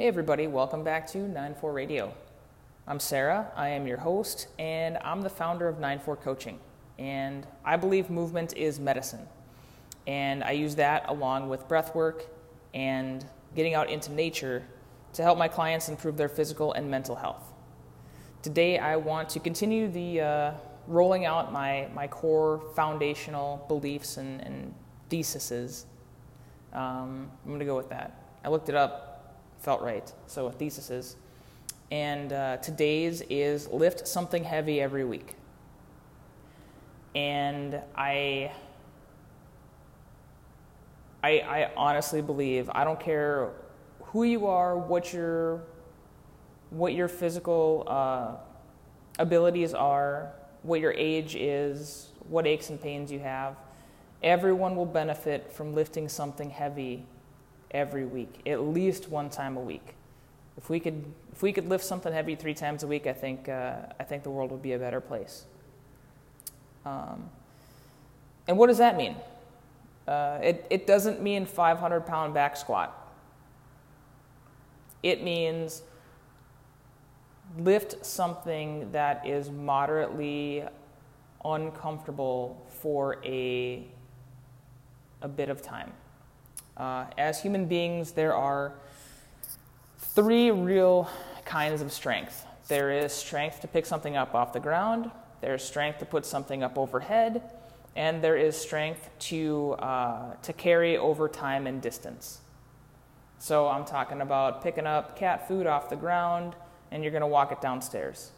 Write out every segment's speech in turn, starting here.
Hey, everybody, welcome back to 94 Radio. I'm Sarah, I am your host, and I'm the founder of 94 Coaching. And I believe movement is medicine. And I use that along with breath work and getting out into nature to help my clients improve their physical and mental health. Today, I want to continue the uh, rolling out my, my core foundational beliefs and, and theses. Um, I'm going to go with that. I looked it up felt right. So a thesis is. And uh, today's is lift something heavy every week. And I, I, I honestly believe I don't care who you are, what your, what your physical uh, abilities are, what your age is, what aches and pains you have. Everyone will benefit from lifting something heavy every week, at least one time a week. If we could, if we could lift something heavy three times a week, I think, uh, I think the world would be a better place. Um, and what does that mean? Uh, it, it doesn't mean 500 pound back squat. It means lift something that is moderately uncomfortable for a, a bit of time. Uh, as human beings, there are three real kinds of strength there is strength to pick something up off the ground, there's strength to put something up overhead, and there is strength to, uh, to carry over time and distance. So I'm talking about picking up cat food off the ground and you're going to walk it downstairs.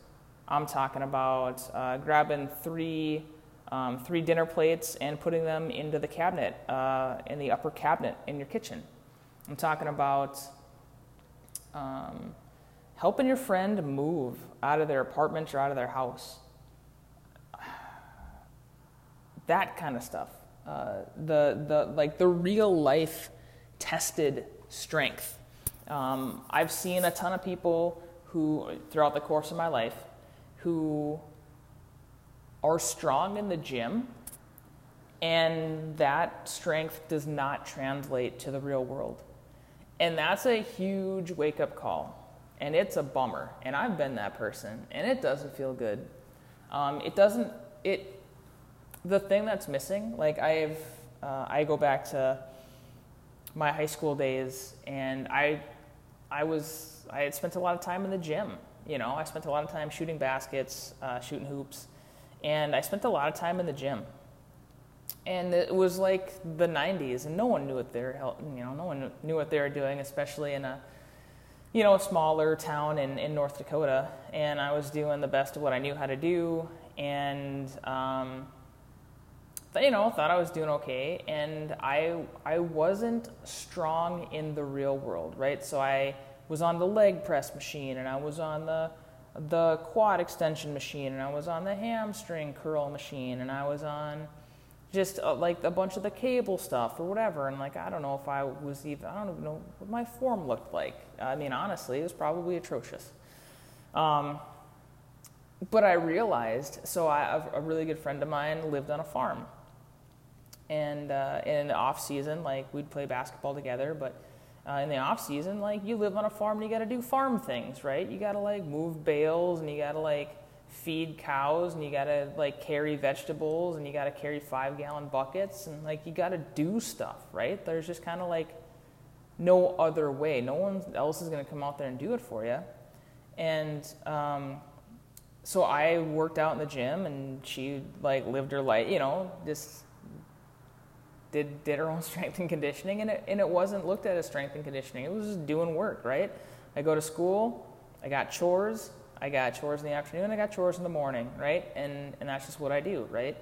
I'm talking about uh, grabbing three um, three dinner plates and putting them into the cabinet, uh, in the upper cabinet in your kitchen. I'm talking about um, helping your friend move out of their apartment or out of their house. That kind of stuff. Uh, the, the, like the real life tested strength. Um, I've seen a ton of people who, throughout the course of my life, who are strong in the gym, and that strength does not translate to the real world. And that's a huge wake up call. And it's a bummer. And I've been that person, and it doesn't feel good. Um, it doesn't, it, the thing that's missing, like I've, uh, I go back to my high school days, and I, I was, I had spent a lot of time in the gym. You know, I spent a lot of time shooting baskets, uh, shooting hoops, and I spent a lot of time in the gym. And it was like the 90s, and no one knew what they were, you know, no one knew what they were doing, especially in a, you know, a smaller town in, in North Dakota. And I was doing the best of what I knew how to do, and um, you know, thought I was doing okay. And I I wasn't strong in the real world, right? So I was on the leg press machine, and I was on the the quad extension machine, and I was on the hamstring curl machine, and I was on just uh, like a bunch of the cable stuff or whatever. And like, I don't know if I was even, I don't even know what my form looked like. I mean, honestly, it was probably atrocious. Um, but I realized, so I, a really good friend of mine lived on a farm. And uh, in the off season, like we'd play basketball together, but uh, in the off season, like you live on a farm and you got to do farm things, right? You got to like move bales and you got to like feed cows and you got to like carry vegetables and you got to carry five gallon buckets and like you got to do stuff, right? There's just kind of like no other way. No one else is going to come out there and do it for you. And um, so I worked out in the gym and she like lived her life, you know, just did, did her own strength and conditioning, and it, and it wasn't looked at as strength and conditioning. It was just doing work, right? I go to school, I got chores, I got chores in the afternoon, I got chores in the morning, right? And, and that's just what I do, right?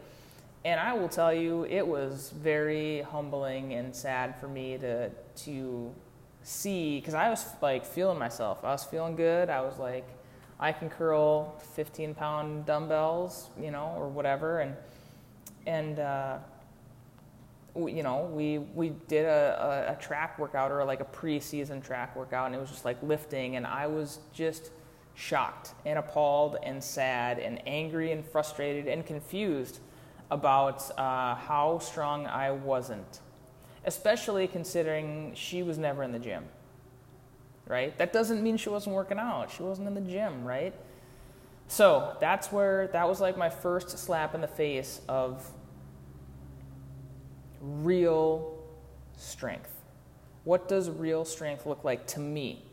And I will tell you, it was very humbling and sad for me to, to see, because I was like feeling myself. I was feeling good. I was like, I can curl 15 pound dumbbells, you know, or whatever. And, and, uh, we, you know, we, we did a, a, a, track workout or like a preseason track workout, and it was just like lifting, and I was just shocked and appalled and sad and angry and frustrated and confused about uh, how strong I wasn't, especially considering she was never in the gym. right? That doesn't mean she wasn't working out. She wasn't in the gym, right? So that's where that was like my first slap in the face of real strength. What does real strength look like to me?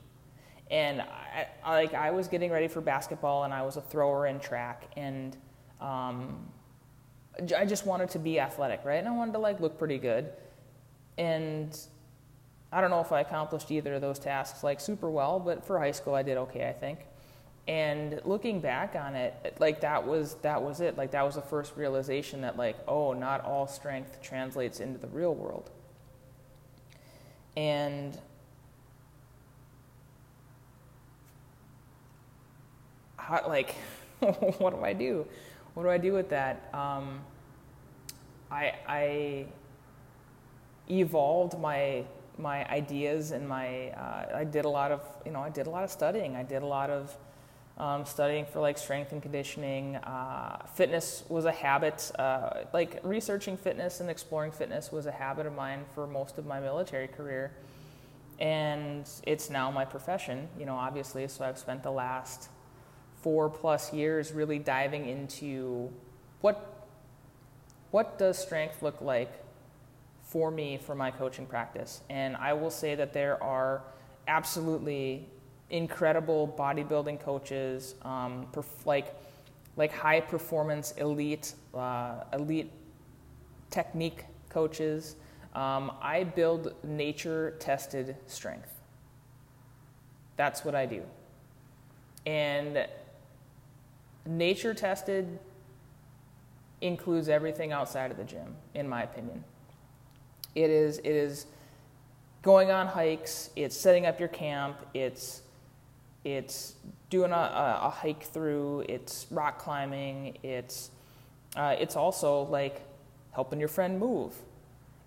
And I, like I was getting ready for basketball, and I was a thrower in track, and um, I just wanted to be athletic, right? And I wanted to like look pretty good, and I don't know if I accomplished either of those tasks like super well, but for high school I did okay, I think. And looking back on it, like that was that was it. Like that was the first realization that like, oh, not all strength translates into the real world. And how, like, what do I do? What do I do with that? Um, I, I evolved my my ideas and my uh, I did a lot of you know I did a lot of studying. I did a lot of um, studying for like strength and conditioning. Uh, fitness was a habit. Uh, like researching fitness and exploring fitness was a habit of mine for most of my military career, and it's now my profession. You know, obviously. So I've spent the last four plus years really diving into what what does strength look like for me for my coaching practice. And I will say that there are absolutely incredible bodybuilding coaches, um, perf- like like high performance elite uh, elite technique coaches. Um, I build nature tested strength. That's what I do. And nature tested includes everything outside of the gym, in my opinion. It is, it is going on hikes, it's setting up your camp, it's, it's doing a, a, hike through, it's rock climbing, it's, uh, it's also like helping your friend move.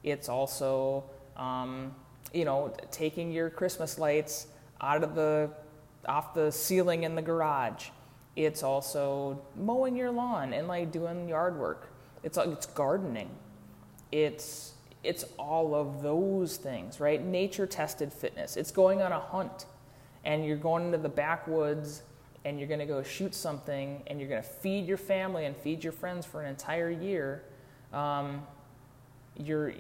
It's also, um, you know, taking your Christmas lights out of the, off the ceiling in the garage. It's also mowing your lawn and like doing yard work. It's, it's gardening. It's it's all of those things, right? Nature tested fitness. It's going on a hunt and you're going into the backwoods and you're going to go shoot something and you're going to feed your family and feed your friends for an entire year. Um, you're,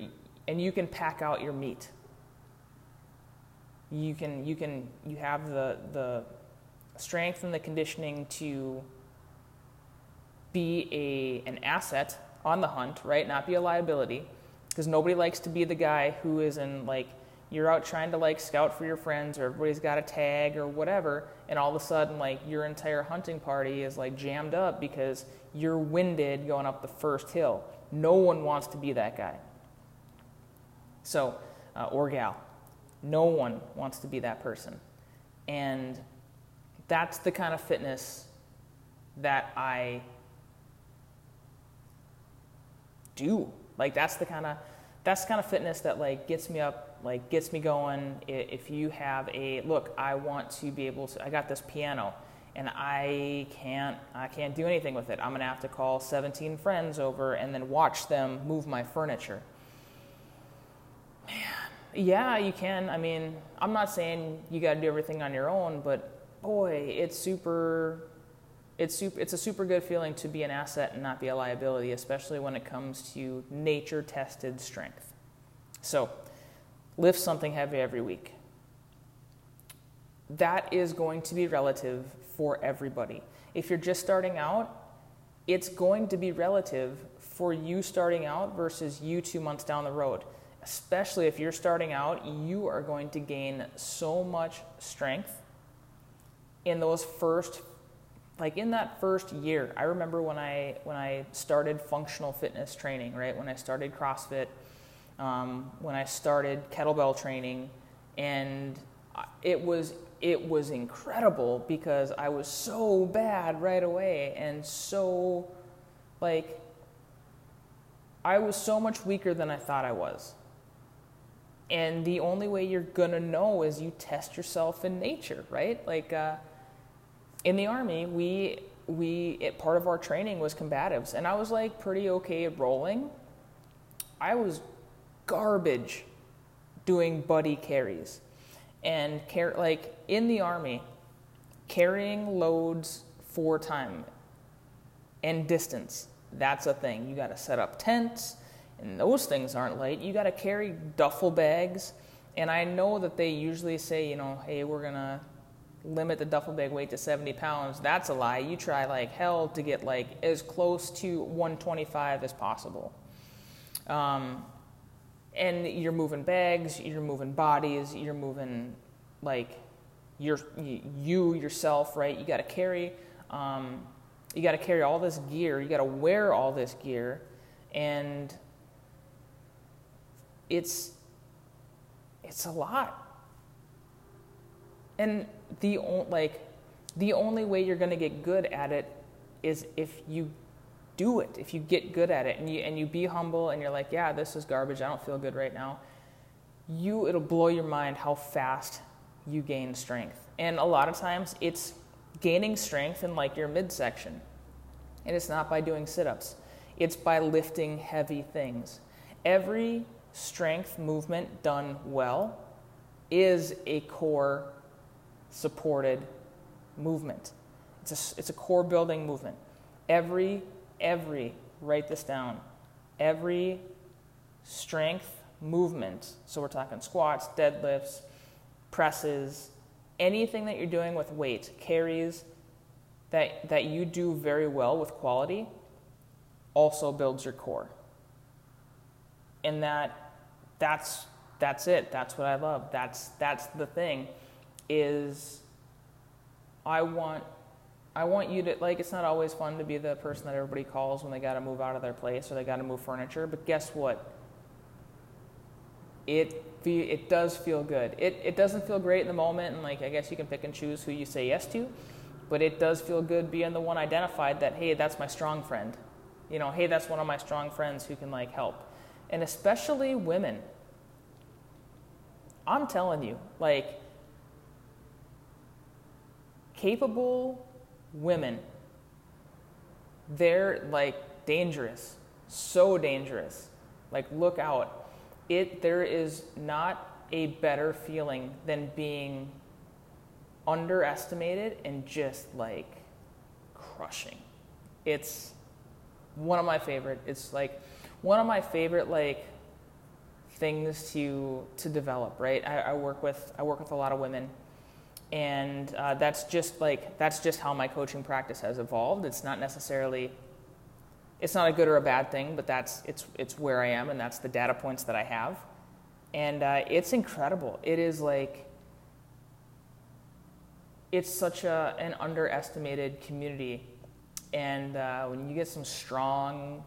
and you can pack out your meat. You can, you can, you have the, the strength and the conditioning to be a, an asset on the hunt, right? Not be a liability because nobody likes to be the guy who is in like you're out trying to like scout for your friends or everybody's got a tag or whatever and all of a sudden like your entire hunting party is like jammed up because you're winded going up the first hill. No one wants to be that guy. So uh, or gal. No one wants to be that person. And that's the kind of fitness that i do. Like that's the kind of that's kind of fitness that like gets me up, like gets me going. If you have a look, I want to be able to. I got this piano, and I can't I can't do anything with it. I'm gonna have to call 17 friends over and then watch them move my furniture. Man, yeah, you can. I mean, I'm not saying you got to do everything on your own, but boy, it's super it's, super, it's a super good feeling to be an asset and not be a liability, especially when it comes to nature tested strength. So, lift something heavy every week. That is going to be relative for everybody. If you're just starting out, it's going to be relative for you starting out versus you two months down the road. Especially if you're starting out, you are going to gain so much strength in those first like in that first year, I remember when I when I started functional fitness training, right? When I started CrossFit, um, when I started kettlebell training, and it was it was incredible because I was so bad right away and so like I was so much weaker than I thought I was. And the only way you're gonna know is you test yourself in nature, right? Like. Uh, in the army, we we it, part of our training was combatives, and I was like pretty okay at rolling. I was garbage doing buddy carries, And like in the army, carrying loads for time and distance, that's a thing. You got to set up tents, and those things aren't light. You got to carry duffel bags. And I know that they usually say, you know, hey, we're to limit the duffel bag weight to 70 pounds. That's a lie. You try like hell to get like as close to 125 as possible. Um, and you're moving bags, you're moving bodies, you're moving like your, you yourself, right? You got to carry, um, you got to carry all this gear, you got to wear all this gear, and it's it's a lot. And the like the only way you're going to get good at it is if you do it, if you get good at it and you and you be humble and you're like, yeah, this is garbage. I don't feel good right now. You it'll blow your mind how fast you gain strength. And a lot of times it's gaining strength in like your midsection. And it's not by doing sit-ups. It's by lifting heavy things. Every strength movement done well is a core supported movement. It's a, it's a core building movement. Every, every, write this down, every strength movement, so we're talking squats, deadlifts, presses, anything that you're doing with weight, carries, that, that you do very well with quality, also builds your core and that that's that's it that's what i love that's that's the thing is i want i want you to like it's not always fun to be the person that everybody calls when they got to move out of their place or they got to move furniture but guess what? It it does feel good. It, it doesn't feel great in the moment and like i guess you can pick and choose who you say yes to but it does feel good being the one identified that hey that's my strong friend. You know hey that's one of my strong friends who can like help. And especially women. I'm telling you, like, capable women, they're like dangerous, so dangerous. Like, look out. It, there is not a better feeling than being underestimated and just like crushing. It's one of my favorite. It's like one of my favorite like things to to develop. Right, I, I work with I work with a lot of women, and uh, that's just like that's just how my coaching practice has evolved. It's not necessarily it's not a good or a bad thing, but that's it's it's where I am, and that's the data points that I have, and uh, it's incredible. It is like it's such a an underestimated community, and uh, when you get some strong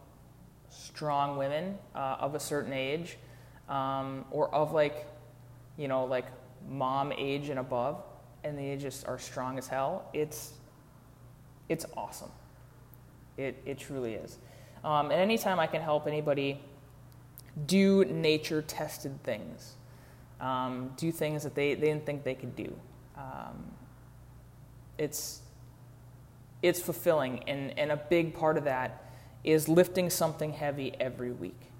strong women uh, of a certain age um, or of like, you know, like mom age and above, and they just are strong as hell, it's, it's awesome. It, it truly is. Um, and anytime I can help anybody do nature tested things, um, do things that they, they didn't think they could do, um, it's, it's fulfilling. And, and a big part of that is lifting something heavy every week.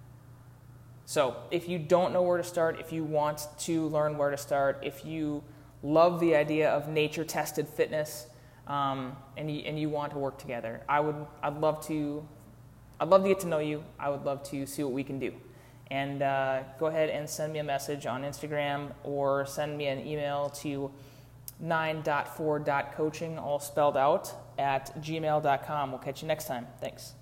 So, if you don't know where to start, if you want to learn where to start, if you love the idea of nature tested fitness, um, and, you, and you want to work together, I would, I'd love to, I'd love to get to know you. I would love to see what we can do. And uh, go ahead and send me a message on Instagram or send me an email to 9.4.coaching, all spelled out, at gmail.com. We'll catch you next time. Thanks.